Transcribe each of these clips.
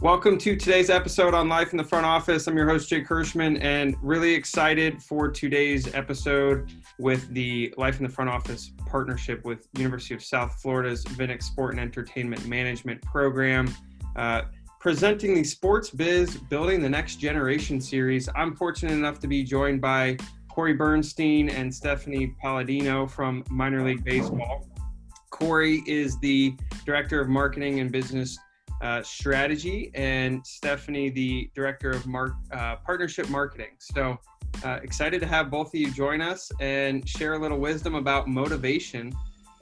Welcome to today's episode on Life in the Front Office. I'm your host, Jake Hirschman, and really excited for today's episode with the Life in the Front Office partnership with University of South Florida's Vinik Sport and Entertainment Management Program. Uh, presenting the Sports Biz Building the Next Generation series. I'm fortunate enough to be joined by Corey Bernstein and Stephanie Palladino from Minor League Baseball. Corey is the Director of Marketing and Business uh, strategy, and Stephanie, the director of mark, uh, partnership marketing. So uh, excited to have both of you join us and share a little wisdom about motivation,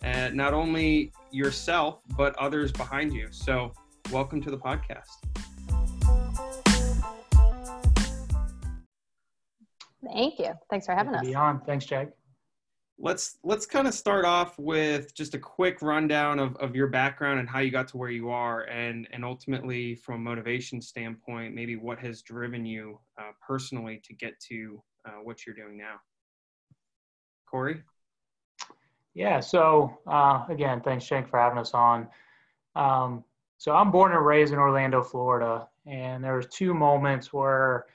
and not only yourself but others behind you. So welcome to the podcast. Thank you. Thanks for having us. Be on. Thanks, Jake let's let's kind of start off with just a quick rundown of, of your background and how you got to where you are and and ultimately from a motivation standpoint maybe what has driven you uh, personally to get to uh, what you're doing now. Corey? Yeah so uh, again thanks Shank for having us on. Um, so i'm born and raised in orlando florida and there was two moments where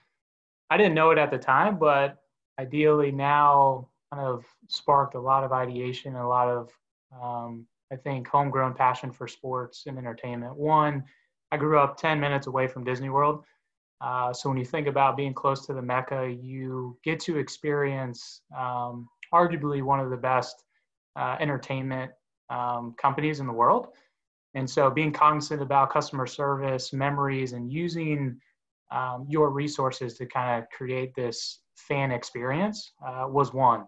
i didn't know it at the time but ideally now kind of sparked a lot of ideation, and a lot of, um, I think, homegrown passion for sports and entertainment. One, I grew up 10 minutes away from Disney World. Uh, so when you think about being close to the Mecca, you get to experience um, arguably one of the best uh, entertainment um, companies in the world. And so being cognizant about customer service, memories, and using um, your resources to kind of create this fan experience uh, was one.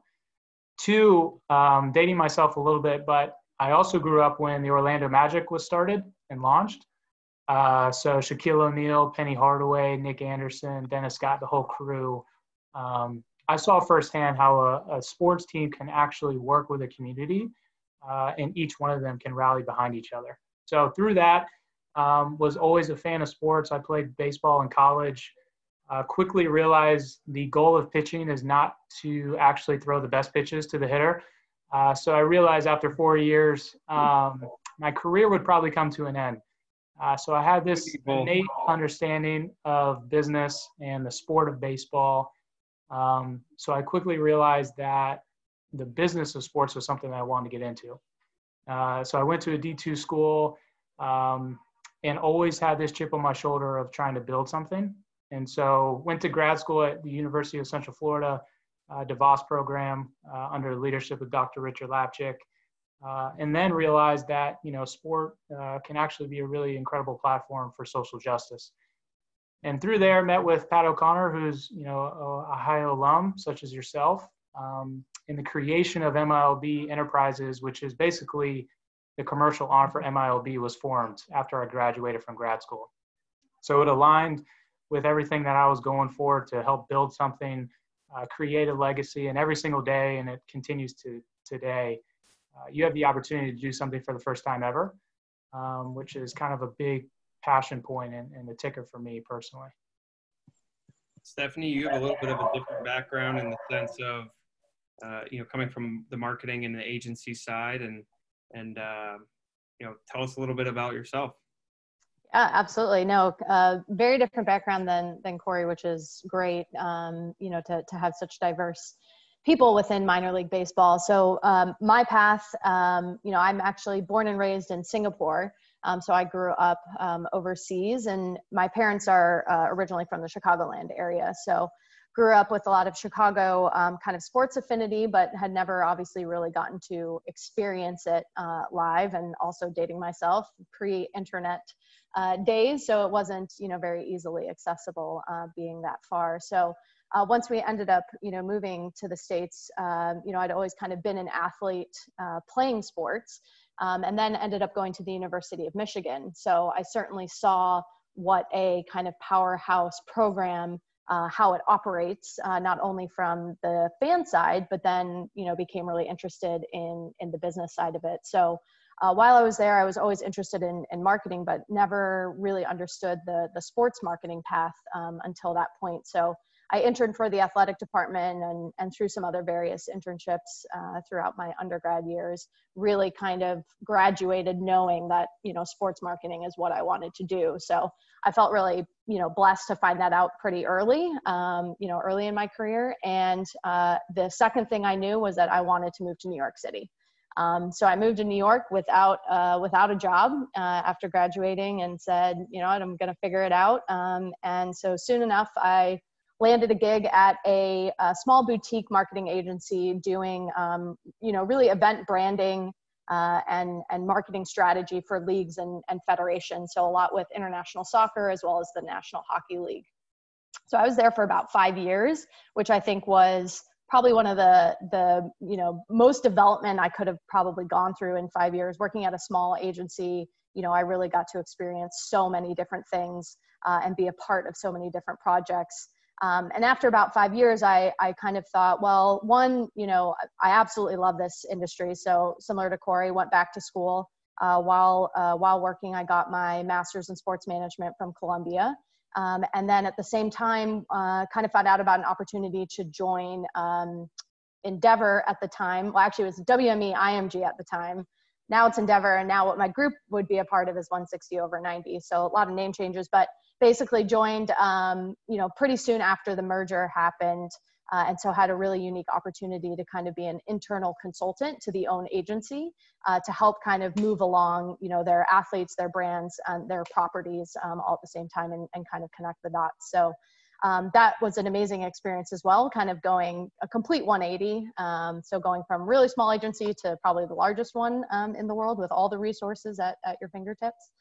Two, um, dating myself a little bit, but I also grew up when the Orlando Magic was started and launched. Uh, so Shaquille O'Neal, Penny Hardaway, Nick Anderson, Dennis Scott, the whole crew. Um, I saw firsthand how a, a, sports team can actually work with a community, uh, and each one of them can rally behind each other. So through that, um, was always a fan of sports. I played baseball in college uh, quickly realized the goal of pitching is not to actually throw the best pitches to the hitter. Uh, so I realized after four years, um, my career would probably come to an end. Uh, so I had this innate understanding of business and the sport of baseball. Um, so I quickly realized that the business of sports was something that I wanted to get into. Uh, so I went to a D2 school um, and always had this chip on my shoulder of trying to build something. And so went to grad school at the University of Central Florida, uh, DeVos program uh, under the leadership of Dr. Richard Lapchick. Uh, and then realized that, you know, sport uh, can actually be a really incredible platform for social justice. And through there, met with Pat O'Connor, who's, you know, a Ohio alum, such as yourself, um, in the creation of MILB Enterprises, which is basically the commercial arm for MILB was formed after I graduated from grad school. So it aligned with everything that I was going for to help build something, uh, create a legacy, and every single day, and it continues to today. Uh, you have the opportunity to do something for the first time ever, um, which is kind of a big passion point and, and the ticker for me personally. Stephanie, you have a little bit of a different background in the sense of, uh, you know, coming from the marketing and the agency side, and and uh, you know, tell us a little bit about yourself. Yeah, absolutely. No, uh, very different background than than Corey, which is great. Um, you know, to to have such diverse people within minor league baseball. So um, my path, um, you know, I'm actually born and raised in Singapore. Um, so I grew up um, overseas, and my parents are uh, originally from the Chicagoland area. So grew up with a lot of Chicago um, kind of sports affinity, but had never obviously really gotten to experience it uh, live. And also dating myself pre-internet uh, days, so it wasn't you know very easily accessible uh, being that far. So. Uh, once we ended up, you know, moving to the states, um, you know, I'd always kind of been an athlete uh, playing sports, um, and then ended up going to the University of Michigan. So I certainly saw what a kind of powerhouse program uh, how it operates, uh, not only from the fan side, but then you know became really interested in in the business side of it. So uh, while I was there, I was always interested in, in marketing, but never really understood the the sports marketing path um, until that point. So I interned for the athletic department and, and through some other various internships uh, throughout my undergrad years, really kind of graduated knowing that, you know, sports marketing is what I wanted to do. So I felt really, you know, blessed to find that out pretty early, um, you know, early in my career. And uh, the second thing I knew was that I wanted to move to New York City. Um, so I moved to New York without uh, without a job uh, after graduating, and said, you know what, I'm going to figure it out. Um, and so soon enough, I landed a gig at a, a small boutique marketing agency doing, um, you know, really event branding uh, and and marketing strategy for leagues and, and federations. So a lot with international soccer as well as the National Hockey League. So I was there for about five years, which I think was probably one of the the you know most development I could have probably gone through in five years working at a small agency. You know, I really got to experience so many different things uh, and be a part of so many different projects. Um, and after about five years, I, I kind of thought, well, one, you know, I absolutely love this industry. So similar to Corey, went back to school. Uh, while uh, while working, I got my master's in sports management from Columbia. Um, and then at the same time, uh, kind of found out about an opportunity to join um, Endeavor at the time. Well, actually, it was WME IMG at the time. Now it's Endeavor, and now what my group would be a part of is 160 over 90. So a lot of name changes, but basically joined, um, you know, pretty soon after the merger happened. Uh, and so had a really unique opportunity to kind of be an internal consultant to the own agency uh, to help kind of move along you know their athletes their brands and their properties um, all at the same time and, and kind of connect the dots so um, that was an amazing experience as well kind of going a complete 180 um, so going from really small agency to probably the largest one um, in the world with all the resources at, at your fingertips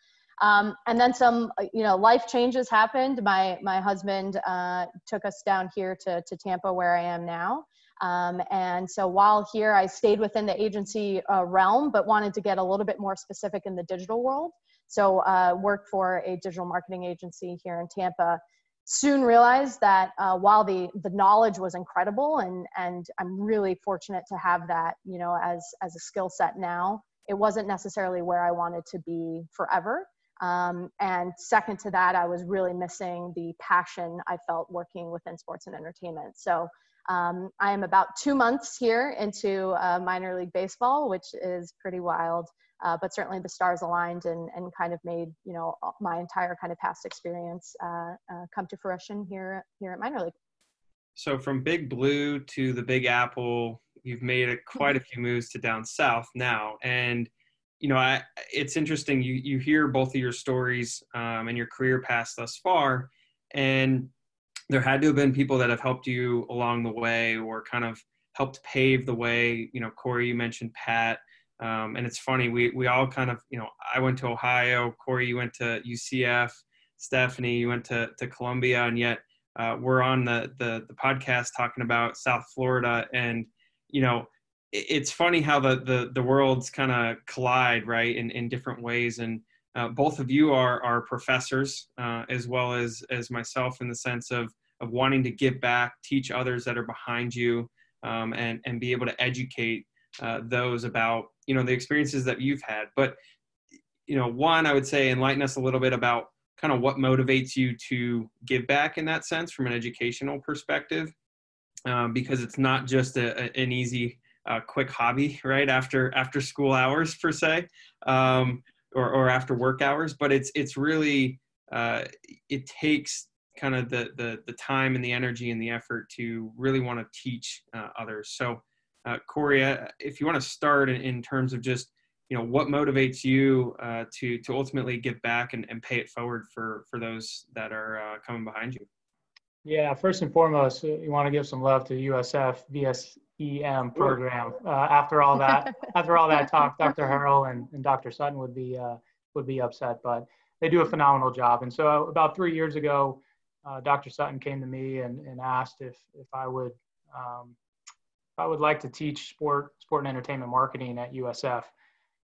um, and then some, uh, you know, life changes happened. My my husband uh, took us down here to to Tampa, where I am now. Um, and so while here, I stayed within the agency uh, realm, but wanted to get a little bit more specific in the digital world. So uh, worked for a digital marketing agency here in Tampa. Soon realized that uh, while the the knowledge was incredible, and and I'm really fortunate to have that, you know, as as a skill set now. It wasn't necessarily where I wanted to be forever. Um, and second to that, I was really missing the passion I felt working within sports and entertainment. So um, I am about two months here into uh, minor league baseball, which is pretty wild. Uh, but certainly the stars aligned and, and kind of made you know my entire kind of past experience uh, uh come to fruition here here at minor league. So from Big Blue to the Big Apple, you've made a, quite a few moves to down south now, and you know, I, it's interesting. You you hear both of your stories um, and your career path thus far, and there had to have been people that have helped you along the way, or kind of helped pave the way. You know, Corey, you mentioned Pat, um, and it's funny. We we all kind of, you know, I went to Ohio. Corey, you went to UCF. Stephanie, you went to to Columbia, and yet uh, we're on the, the the podcast talking about South Florida, and you know it's funny how the the, the worlds kind of collide right in, in different ways and uh, both of you are are professors uh, as well as as myself in the sense of of wanting to give back teach others that are behind you um, and and be able to educate uh, those about you know the experiences that you've had. But you know one i would say enlighten us a little bit about kind of what motivates you to give back in that sense from an educational perspective um, because it's not just a, a, an easy a quick hobby right? After after school hours per se um, or, or after work hours. But it's it's really uh, it takes kind of the, the the time and the energy and the effort to really want to teach uh, others. So uh, corey uh, if you want to start in, in, terms of just you know what motivates you uh, to to ultimately give back and, and pay it forward for for those that are uh, coming behind you yeah, first and foremost, you want to give some love to USF VS EM program. Uh, after all that, after all that talk, Dr. Harrell and, and Dr. Sutton would be uh, would be upset, but they do a phenomenal job. And so, about three years ago, uh, Dr. Sutton came to me and, and asked if if I would um, I would like to teach sport sport and entertainment marketing at USF.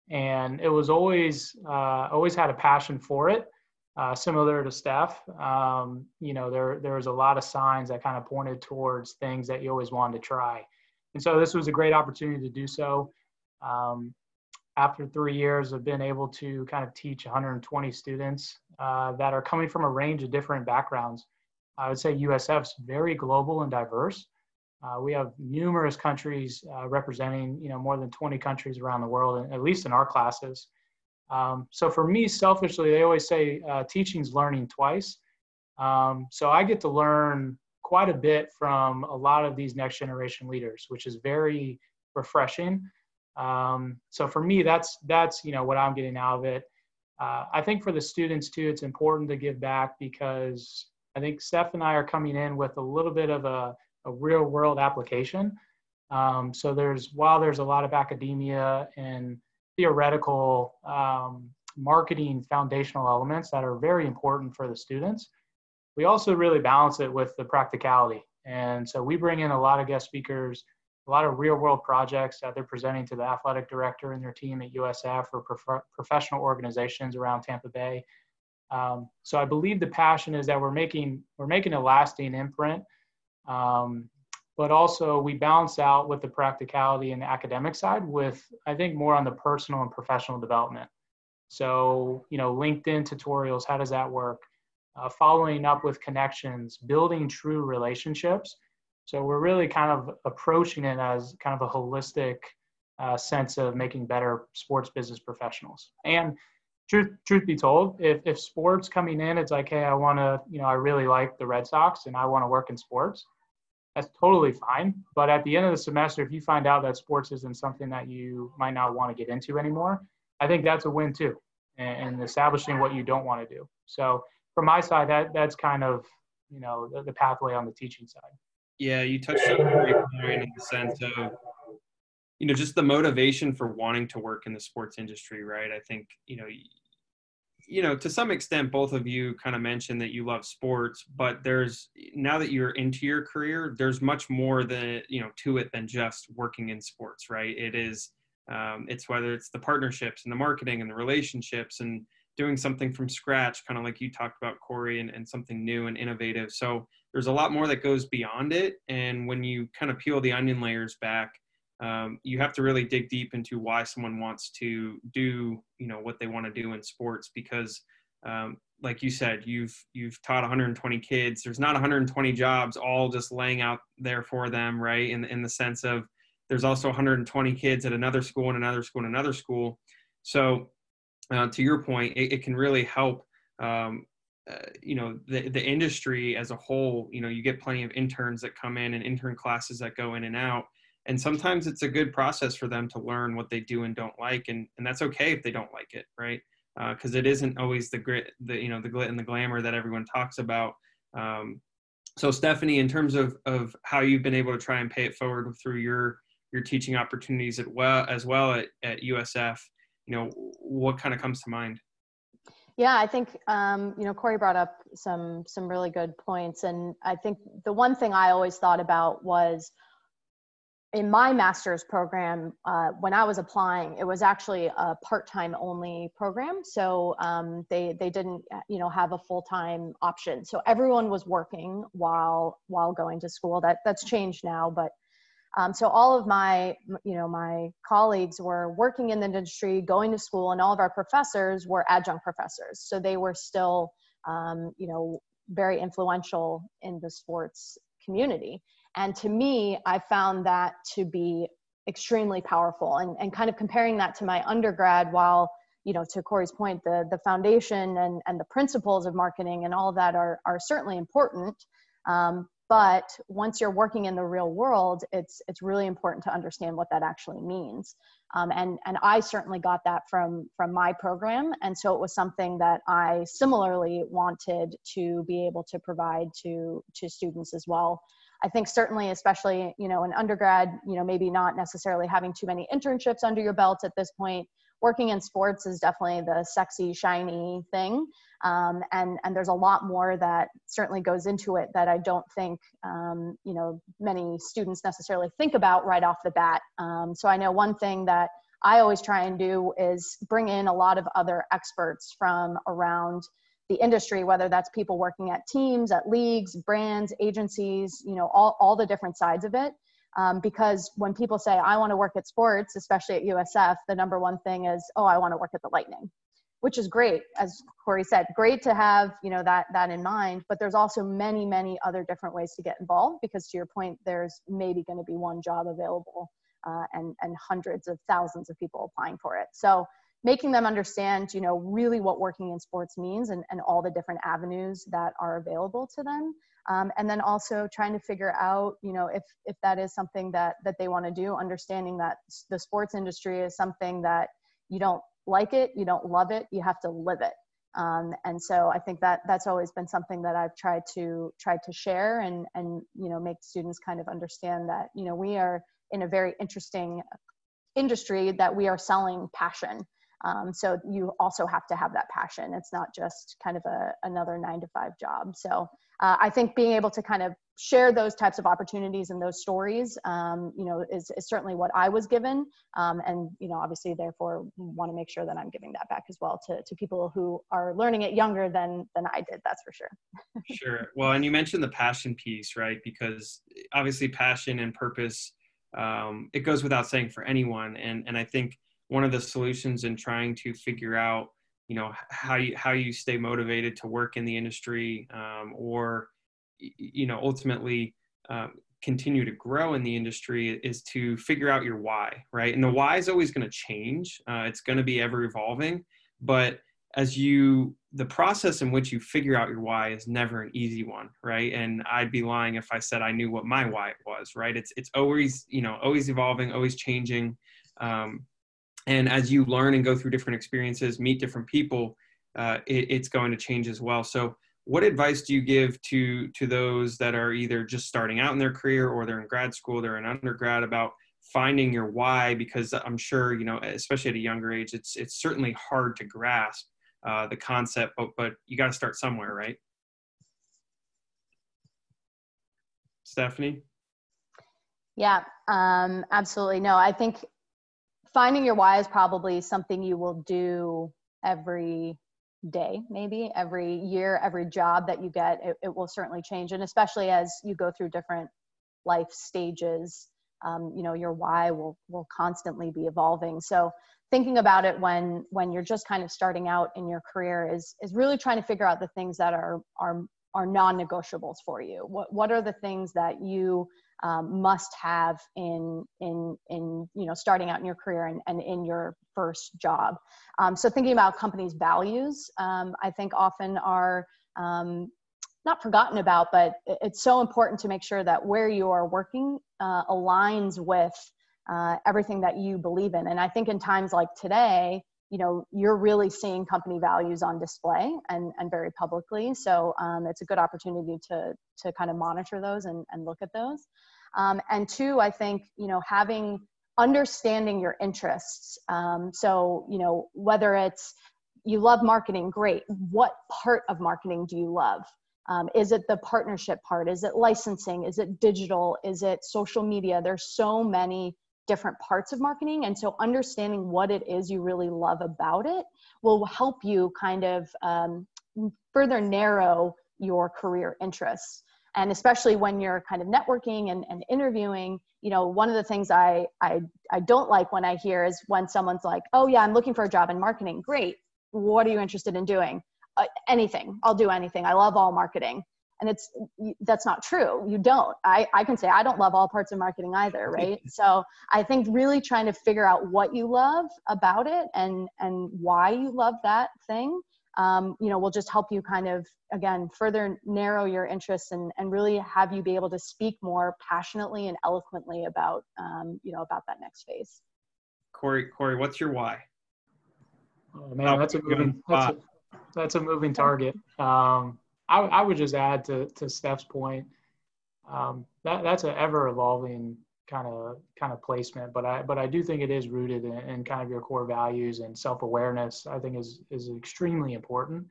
And it was always uh, always had a passion for it. Uh, similar to Steph, um, you know, there there was a lot of signs that kind of pointed towards things that you always wanted to try. And so this was a great opportunity to do so. Um, after three years, I've been able to kind of teach 120 students uh, that are coming from a range of different backgrounds. I would say USF's very global and diverse. Uh, we have numerous countries uh, representing, you know, more than 20 countries around the world, at least in our classes. Um, so for me, selfishly, they always say uh, teaching's learning twice. Um, so I get to learn quite a bit from a lot of these next generation leaders, which is very refreshing. Um, so for me, that's that's you know what I'm getting out of it. Uh, I think for the students too, it's important to give back because I think Steph and I are coming in with a little bit of a, a real world application. Um, so there's while there's a lot of academia and theoretical um, marketing foundational elements that are very important for the students, we also really balance it with the practicality. And so we bring in a lot of guest speakers, a lot of real world projects that they're presenting to the athletic director and their team at USF or prof- professional organizations around Tampa Bay. Um, so I believe the passion is that we're making we're making a lasting imprint, um, but also we balance out with the practicality and the academic side with I think more on the personal and professional development. So you know LinkedIn tutorials, how does that work? Uh, following up with connections, building true relationships. So we're really kind of approaching it as kind of a holistic uh, sense of making better sports business professionals and truth truth be told, if if sports coming in, it's like, hey, I want to, you know, I really like the Red Sox and I want to work in sports. That's totally fine. But at the end of the semester, if you find out that sports isn't something that you might not want to get into anymore, I think that's a win too, and, establishing what you don't want to do. So from my side, that that's kind of you know the, the pathway on the teaching side. Yeah, you touched on a great point in the sense of you know just the motivation for wanting to work in the sports industry right i think you know you know to some extent both of you kind of mentioned that you love sports but there's now that you're into your career there's much more than you know to it than just working in sports right? It is um, it's whether it's the partnerships and the marketing and the relationships and doing something from scratch kind of like you talked about corey and, and something new and innovative. So there's a lot more that goes beyond it and when you kind of peel the onion layers back um, you have to really dig deep into why someone wants to do you know what they want to do in sports because um, like you said you've you've taught 120 kids. There's not 120 jobs all just laying out there for them right? In, in the sense of there's also 120 kids at another school and another school and another school. So uh, to your point it, it can really help um, uh, you know the, the industry as a whole. You know you get plenty of interns that come in and intern classes that go in and out and sometimes it's a good process for them to learn what they do and don't like and, and that's okay if they don't like it right? Because uh, it isn't always the grit the you know the glit and the glamour that everyone talks about. Um, so stephanie in terms of of how you've been able to try and pay it forward through your your teaching opportunities at well as well at, at usf you know what kind of comes to mind? Yeah, I think um, you know Corey brought up some some really good points, and I think the one thing I always thought about was in my master's program, uh, when I was applying, it was actually a part-time only program. So um, they they didn't you know have a full-time option. So everyone was working while while going to school. That that's changed now, but um, so all of my you know my colleagues were working in the industry, going to school, and all of our professors were adjunct professors. So they were still um, you know very influential in the sports community. And to me, I found that to be extremely powerful. And, and kind of comparing that to my undergrad while you know to corey's point the the foundation and and the principles of marketing and all of that are are certainly important. Um, but once you're working in the real world it's it's really important to understand what that actually means. Um, and and i certainly got that from from my program. And so it was something that i similarly wanted to be able to provide to to students as well I think certainly, especially you know, an undergrad, you know, maybe not necessarily having too many internships under your belt at this point. Working in sports is definitely the sexy, shiny thing, um, and and there's a lot more that certainly goes into it that I don't think um, you know many students necessarily think about right off the bat. Um, so I know one thing that I always try and do is bring in a lot of other experts from around the industry, whether that's people working at teams, at leagues, brands, agencies, you know, all, all the different sides of it. Um, because when people say, I want to work at sports, especially at USF, the number one thing is, oh, I want to work at the Lightning. which is great as corey said great to have you know that that in mind but there's also many many other different ways to get involved because to your point there's maybe going to be one job available uh, and and hundreds of thousands of people applying for it so making them understand you know really what working in sports means and, and all the different avenues that are available to them. Um, and then also trying to figure out you know if if that is something that that they want to do understanding that the sports industry is something that you don't like it you don't love it you have to live it. Um, and so i think that that's always been something that i've tried to tried to share and and you know make students kind of understand that you know we are in a very interesting industry that we are selling passion um, so you also have to have that passion. It's not just kind of a, another nine to five job. So uh, I think being able to kind of share those types of opportunities and those stories, um, you know, is, is, certainly what I was given. Um, and, you know, obviously therefore want to make sure that I'm giving that back as well to, to people who are learning it younger than, than I did. That's for sure. sure. Well, and you mentioned the passion piece, right? Because obviously passion and purpose, um, it goes without saying for anyone. And, and I think, one of the solutions in trying to figure out you know how you how you stay motivated to work in the industry um, or you know ultimately um, continue to grow in the industry is to figure out your why right? And the why is always going to change. Uh, it's going to be ever evolving. But as you the process in which you figure out your why is never an easy one right? And i'd be lying if i said i knew what my why was right? It's it's always you know always evolving always changing. Um, and as you learn and go through different experiences meet different people uh, it, it's going to change as well. So what advice do you give to to those that are either just starting out in their career or they're in grad school they're in undergrad about finding your why? Because i'm sure you know especially at a younger age it's it's certainly hard to grasp uh, the concept but but you got to start somewhere right? Stephanie? Yeah um, absolutely. No i think finding your why is probably something you will do every day maybe every year every job that you get it, it will certainly change. And especially as you go through different life stages um, you know your why will will constantly be evolving. So thinking about it when when you're just kind of starting out in your career is is really trying to figure out the things that are are are non-negotiables for you. What what are the things that you um, must have in in in you know starting out in your career and, and in your first job. Um, so thinking about companies values um, i think often are um, not forgotten about but it's so important to make sure that where you are working uh, aligns with uh, everything that you believe in. And i think in times like today you know you're really seeing company values on display and, and very publicly. So um, it's a good opportunity to to kind of monitor those and, and look at those um, and two i think you know having understanding your interests um, so you know whether it's you love marketing great. What part of marketing do you love? Um, is it the partnership part? Is it licensing? Is it digital? Is it social media? There's so many different parts of marketing. And so understanding what it is you really love about it will help you kind of um, further narrow your career interests. And especially when you're kind of networking and, and interviewing, you know, one of the things I, I, I don't like when I hear is when someone's like, oh yeah, I'm looking for a job in marketing. Great. What are you interested in doing? Uh, anything. I'll do anything. I love all marketing and it's that's not true you don't I, I can say i don't love all parts of marketing either right so i think really trying to figure out what you love about it and and why you love that thing um, you know will just help you kind of again further narrow your interests and and really have you be able to speak more passionately and eloquently about um, you know about that next phase. Corey corey what's your why? Oh man that's a moving that's a, that's a moving target. Um, I, I would just add to, to Steph's point, um, that that's an ever evolving kind of kind of placement, but I but I do think it is rooted in, in kind of your core values and self awareness. I think is is extremely important.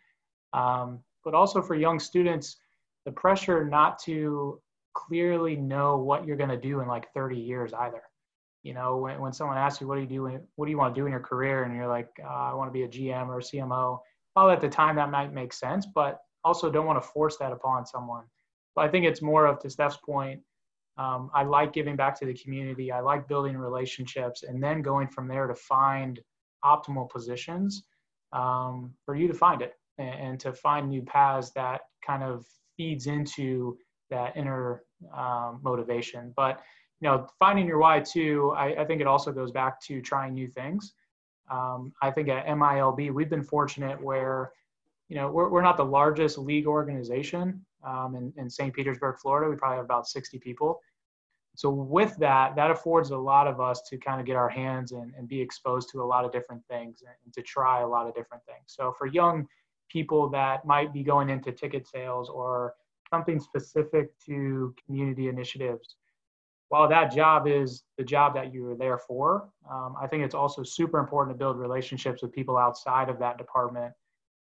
Um, but also for young students, the pressure not to clearly know what you're going to do in like 30 years either. You know, when, when someone asks you, what do you do, what do you want to do in your career? And you're like, uh, I want to be a GM or a CMO. Well, at the time that might make sense, but also don't want to force that upon someone. But I think it's more of to Steph's point. Um, I like giving back to the community. I like building relationships and then going from there to find optimal positions. um, for you to find it and, and, to find new paths that kind of feeds into that inner um, motivation. But you know, finding your why too, I, I, think it also goes back to trying new things. Um, I think at MILB, we've been fortunate where, you know, we're, we're not the largest league organization um, in, in St. Petersburg, Florida. We probably have about 60 people. So with that, that affords a lot of us to kind of get our hands in and be exposed to a lot of different things and to try a lot of different things. So for young people that might be going into ticket sales or something specific to community initiatives, while that job is the job that you're there for, um, I think it's also super important to build relationships with people outside of that department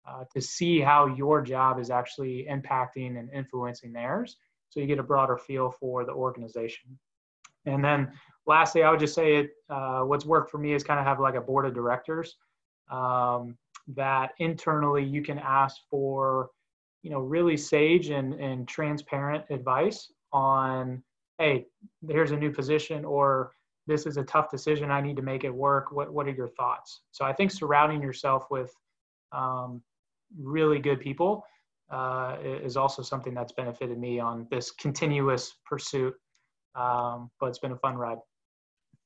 uh, to see how your job is actually impacting and influencing theirs. So you get a broader feel for the organization. And then lastly, I would just say it, uh, what's worked for me is kind of have like a board of directors um, that internally you can ask for, you know, really sage and, and transparent advice on hey, here's a new position or this is a tough decision. I need to make it work. What, what are your thoughts? So I think surrounding yourself with um, really good people uh, is also something that's benefited me on this continuous pursuit. Um, but it's been a fun ride.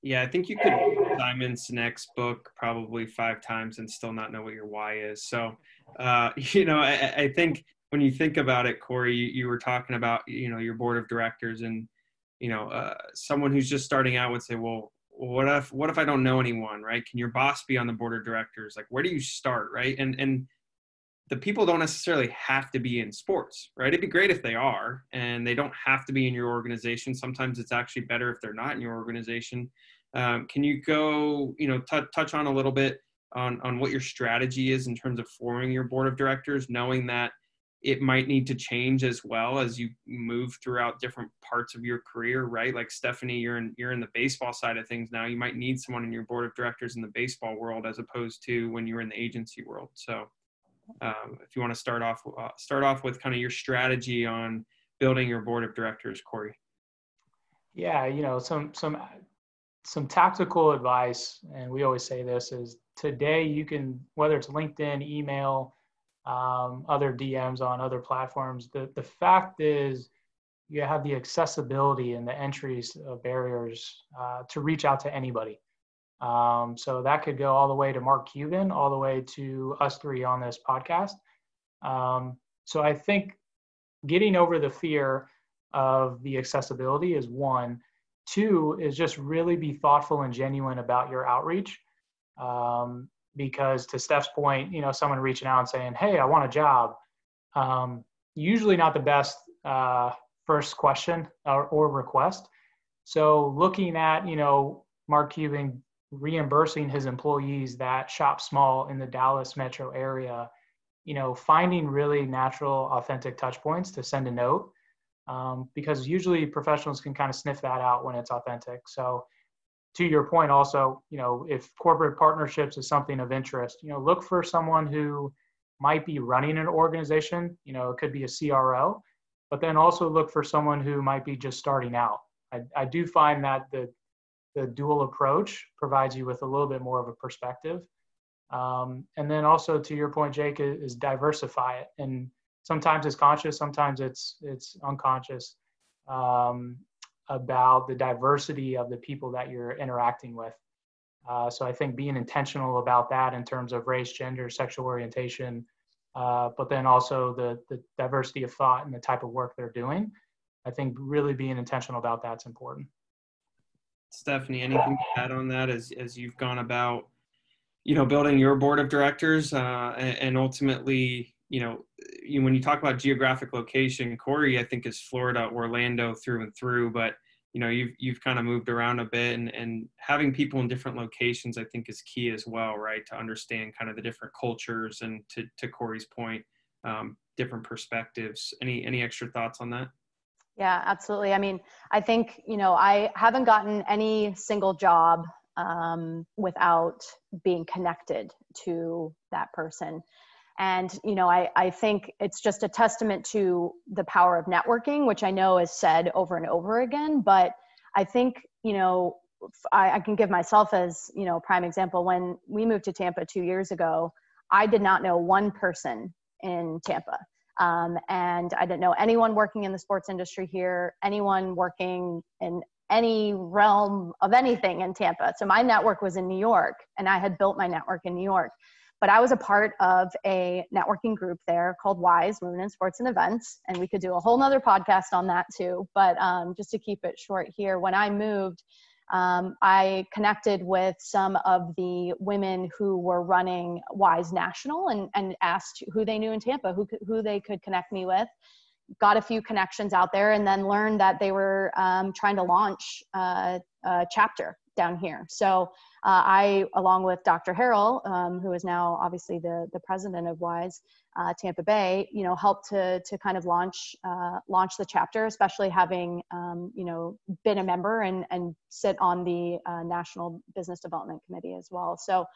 Yeah, I think you could Simon Sinek's book probably five times and still not know what your why is. So, uh, you know, I, I, think when you think about it, Corey, you, you, were talking about, you know, your board of directors and you know, uh, someone who's just starting out would say, well, what if what if I don't know anyone, right? Can your boss be on the board of directors? Like, where do you start, right? And and the people don't necessarily have to be in sports, right? It'd be great if they are, and they don't have to be in your organization. Sometimes it's actually better if they're not in your organization. Um, can you go, you know, t- touch on a little bit on on what your strategy is in terms of forming your board of directors, knowing that it might need to change as well as you move throughout different parts of your career right like stephanie you're in you're in the baseball side of things now you might need someone in your board of directors in the baseball world as opposed to when you're in the agency world so um, if you want to start off uh, start off with kind of your strategy on building your board of directors corey yeah you know some some some tactical advice and we always say this is today you can whether it's linkedin email um, other DMs on other platforms. The, the fact is, you have the accessibility and the entries of barriers uh, to reach out to anybody. Um, so that could go all the way to Mark Cuban, all the way to us three on this podcast. Um, so I think getting over the fear of the accessibility is one. Two is just really be thoughtful and genuine about your outreach. Um, because to Steph's point, you know, someone reaching out and saying, "Hey, I want a job," um, usually not the best uh, first question or, or, request. So looking at you know Mark Cuban reimbursing his employees that shop small in the Dallas metro area, you know, finding really natural, authentic touch points to send a note. Um, because usually professionals can kind of sniff that out when it's authentic. So to your point also you know if corporate partnerships is something of interest you know look for someone who might be running an organization you know it could be a cro but then also look for someone who might be just starting out i, I do find that the the dual approach provides you with a little bit more of a perspective um, and then also to your point jake is, is diversify it and sometimes it's conscious sometimes it's it's unconscious um, about the diversity of the people that you're interacting with. Uh, so I think being intentional about that in terms of race, gender, sexual orientation, uh, but then also the, the diversity of thought and the type of work they're doing. I think really being intentional about that's important. Stephanie, anything to add on that as, as you've gone about, you know, building your board of directors uh, and, and ultimately, you know, you, when you talk about geographic location, Corey, I think is Florida, Orlando through and through, but you know, you've, you've kind of moved around a bit and, and having people in different locations, I think is key as well, right. To understand kind of the different cultures and to, to Corey's point, um, different perspectives. Any, any extra thoughts on that? Yeah, absolutely. I mean, I think, you know, I haven't gotten any single job um, without being connected to that person and you know I, I think it's just a testament to the power of networking which i know is said over and over again but i think you know I, I can give myself as you know prime example when we moved to tampa two years ago I did not know one person in Tampa. Um, and I didn't know anyone working in the sports industry here, anyone working in any realm of anything in Tampa. So my network was in New York, and I had built my network in New York. But I was a part of a networking group there called WISE, Women in Sports and Events. And we could do a whole nother podcast on that too. But um, just to keep it short here, when I moved, um, I connected with some of the women who were running WISE National and, and asked who they knew in Tampa, who, who they could connect me with. Got a few connections out there and then learned that they were um, trying to launch uh, a chapter down here. So uh, I, along with Dr. Harrell, um, who is now obviously the, the president of WISE uh, Tampa Bay, you know, helped to, to kind of launch, uh, launch the chapter, especially having, um, you know, been a member and, and sit on the uh, National Business Development Committee as well. So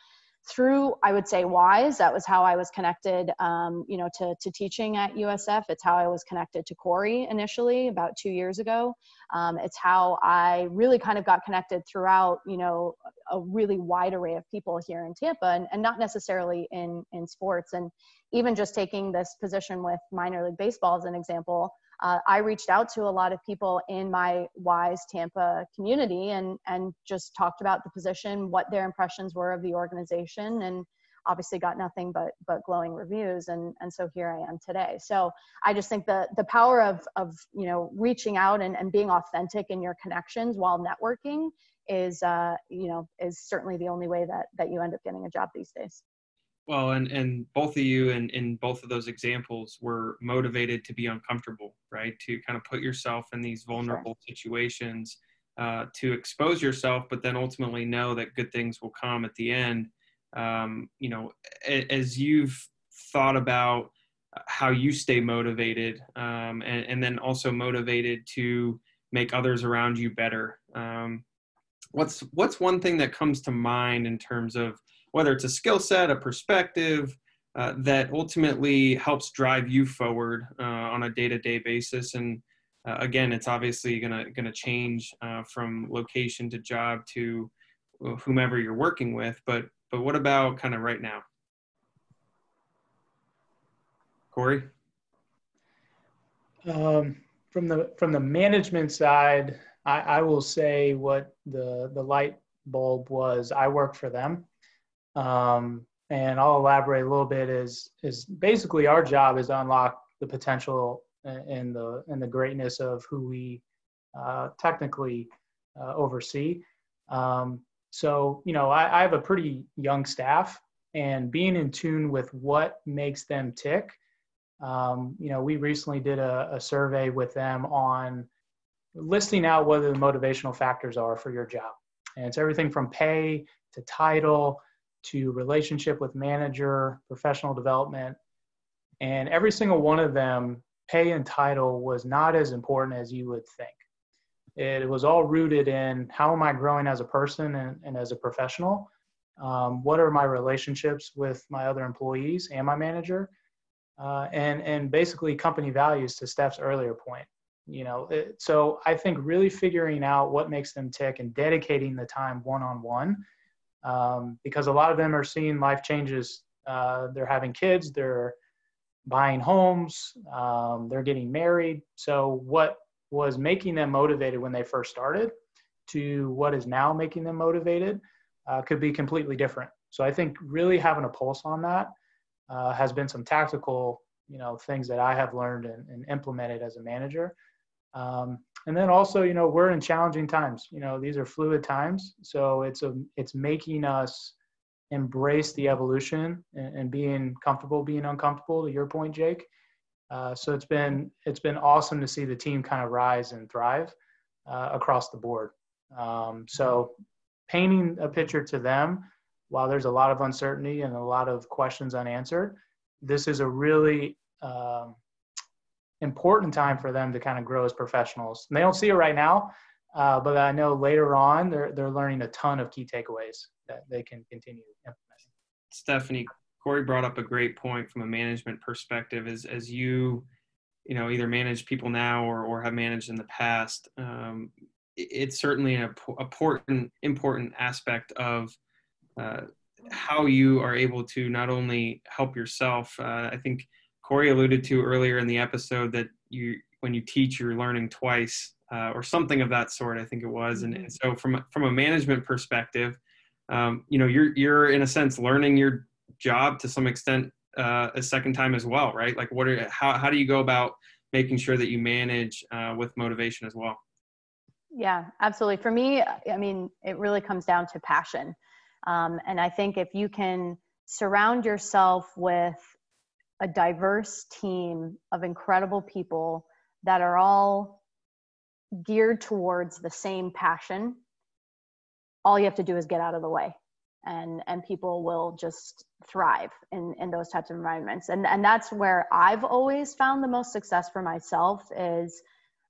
through i would say wise. That was how i was connected um, you know to, to teaching at usf it's how i was connected to corey initially about two years ago. Um, it's how i really kind of got connected throughout you know a really wide array of people here in tampa and, and not necessarily in in sports. And even just taking this position with minor league baseball as an example uh, I reached out to a lot of people in my Wise Tampa community and and just talked about the position, what their impressions were of the organization, and obviously got nothing but but glowing reviews and and so here i am today. So i just think the the power of of you know reaching out and, and being authentic in your connections while networking is uh you know is certainly the only way that that you end up getting a job these days well, and and both of you in in both of those examples were motivated to be uncomfortable, right? To kind of put yourself in these vulnerable sure. situations, uh, to expose yourself, but then ultimately know that good things will come at the end. Um, you know, as you've thought about how you stay motivated, um, and, and then also motivated to make others around you better. Um, what's what's one thing that comes to mind in terms of whether it's a skill set, a perspective uh, that ultimately helps drive you forward uh, on a day-to-day basis. And uh, again, it's obviously gonna gonna change uh, from location to job to uh, whomever you're working with. But but what about kind of right now, Corey? Um, from the from the management side, I, I will say what the the light bulb was. I work for them. Um, and I'll elaborate a little bit. Is is basically our job is to unlock the potential and the and the greatness of who we uh, technically uh, oversee. Um, so you know, I, I, have a pretty young staff, and being in tune with what makes them tick. Um, you know, we recently did a, a survey with them on listing out what the motivational factors are for your job, and it's everything from pay to title to relationship with manager, professional development. And every single one of them, pay and title was not as important as you would think. It was all rooted in how am I growing as a person and, and as a professional? Um, what are my relationships with my other employees and my manager? Uh, and, and basically company values to Steph's earlier point. You know, it, so I think really figuring out what makes them tick and dedicating the time one on one um, because a lot of them are seeing life changes. Uh, they're having kids, they're buying homes, um, they're getting married. So, what was making them motivated when they first started to what is now making them motivated uh, could be completely different. So, I think really having a pulse on that uh, has been some tactical, you know, things that I have learned and, and implemented as a manager. Um, and then also you know we're in challenging times. You know these are fluid times. So it's a it's making us embrace the evolution and, and being comfortable being uncomfortable to your point jake. Uh, so it's been it's been awesome to see the team kind of rise and thrive uh, across the board. Um, so painting a picture to them while there's a lot of uncertainty and a lot of questions unanswered this is a really um, important time for them to kind of grow as professionals. And they don't see it right now, uh, but I know later on they're they're learning a ton of key takeaways that they can continue implementing. Stephanie, Corey brought up a great point from a management perspective. As as you, you know, either manage people now or or have managed in the past, um, it's certainly an important important aspect of uh, how you are able to not only help yourself. Uh, I think Corey alluded to earlier in the episode that you, when you teach, you're learning twice, uh, or something of that sort. I think it was, and, and mm-hmm. so from from a management perspective, um, you know, you're you're in a sense learning your job to some extent uh, a second time as well, right? Like, what are how how do you go about making sure that you manage uh, with motivation as well? Yeah, absolutely. For me, I mean, it really comes down to passion. Um, and I think if you can surround yourself with a diverse team of incredible people that are all geared towards the same passion, all you have to do is get out of the way. And, and people will just thrive in, in those types of environments. And, and that's where I've always found the most success for myself is,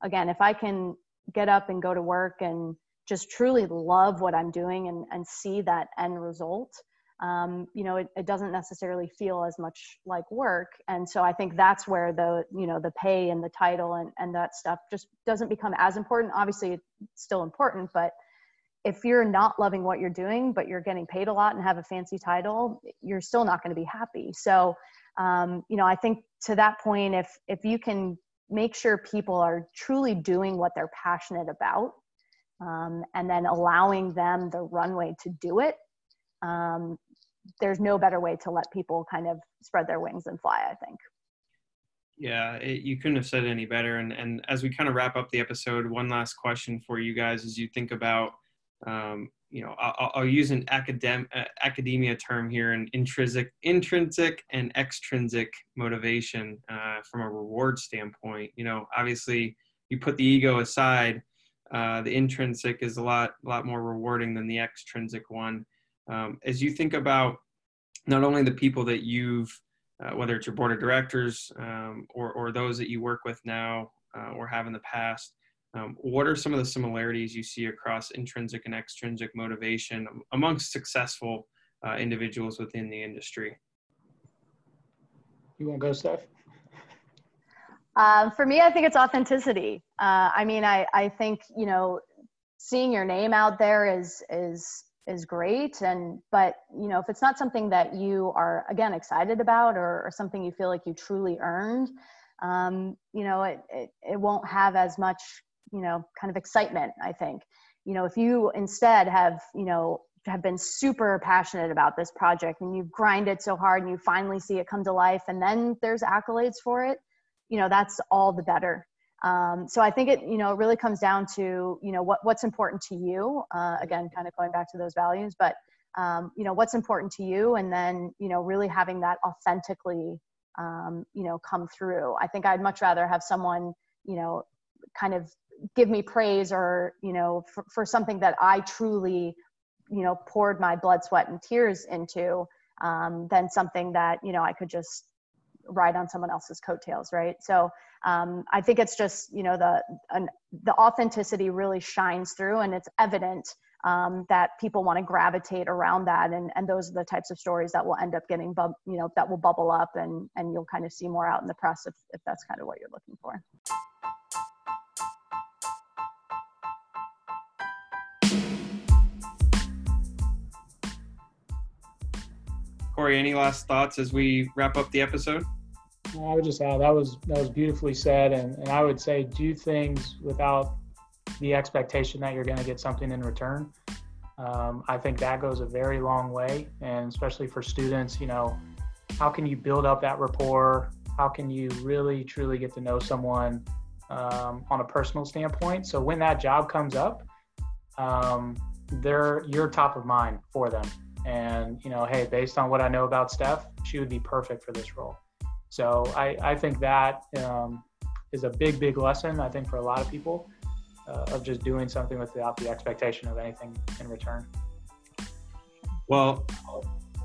again, if I can get up and go to work and just truly love what I'm doing and, and see that end result, um, you know, it, it doesn't necessarily feel as much like work. And so I think that's where the, you know, the pay and the title and, and that stuff just doesn't become as important. Obviously, it's still important, but if you're not loving what you're doing, but you're getting paid a lot and have a fancy title, you're still not going to be happy. So, um, you know, I think to that point, if if you can make sure people are truly doing what they're passionate about um, and then allowing them the runway to do it um, there's no better way to let people kind of spread their wings and fly i think yeah it, you couldn't have said any better and, and as we kind of wrap up the episode one last question for you guys as you think about um, you know, I'll, I'll use an academic uh, academia term here, an intrinsic, intrinsic and extrinsic motivation uh, from a reward standpoint. You know, obviously, you put the ego aside. Uh, the intrinsic is a lot, a lot more rewarding than the extrinsic one. Um, as you think about not only the people that you've, uh, whether it's your board of directors um, or, or those that you work with now uh, or have in the past, um, what are some of the similarities you see across intrinsic and extrinsic motivation amongst successful uh, individuals within the industry? You want to go, Steph? Um, for me, I think it's authenticity. Uh, I mean, I, I think, you know, seeing your name out there is, is, is great. And, but, you know, if it's not something that you are, again, excited about or, or something you feel like you truly earned, um, you know, it, it, it won't have as much you know kind of excitement i think you know if you instead have you know have been super passionate about this project and you grind it so hard and you finally see it come to life and then there's accolades for it you know that's all the better um, so i think it you know really comes down to you know what, what's important to you uh, again kind of going back to those values but um, you know what's important to you and then you know really having that authentically um, you know come through. I think i'd much rather have someone you know kind of give me praise or you know for, for something that i truly you know poured my blood sweat and tears into um, than something that you know i could just ride on someone else's coattails right? So um, i think it's just you know the an, the authenticity really shines through and it's evident um, that people want to gravitate around that and and those are the types of stories that will end up getting bub- you know that will bubble up and and you'll kind of see more out in the press if, if that's kind of what you're looking for Corey, any last thoughts as we wrap up the episode? I would just add that was that was beautifully said, and, and I would say do things without the expectation that you're going to get something in return. Um, I think that goes a very long way, and especially for students, you know, how can you build up that rapport? How can you really truly get to know someone um, on a personal standpoint? So when that job comes up, um, they're you're top of mind for them and you know hey based on what i know about steph she would be perfect for this role so i, I think that um, is a big big lesson i think for a lot of people uh, of just doing something without the expectation of anything in return. Well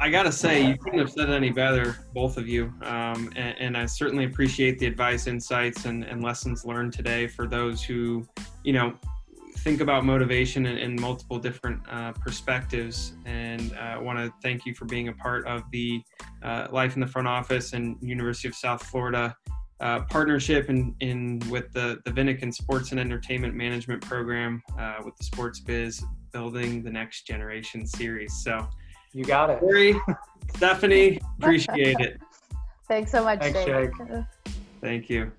i gotta say you couldn't have said it any better both of you. Um, and, and, i certainly appreciate the advice insights and, and lessons learned today for those who you know think about motivation in, in multiple different uh, perspectives. And uh, I want to thank you for being a part of the uh, Life in the Front Office and University of South Florida uh, partnership in, in with the, the Vinik Sports and Entertainment Management Program uh, with the Sports Biz Building the Next Generation series. So You got it. Corey, Stephanie, appreciate it. Thanks so much, Thanks, Jake. Jake. Thank you.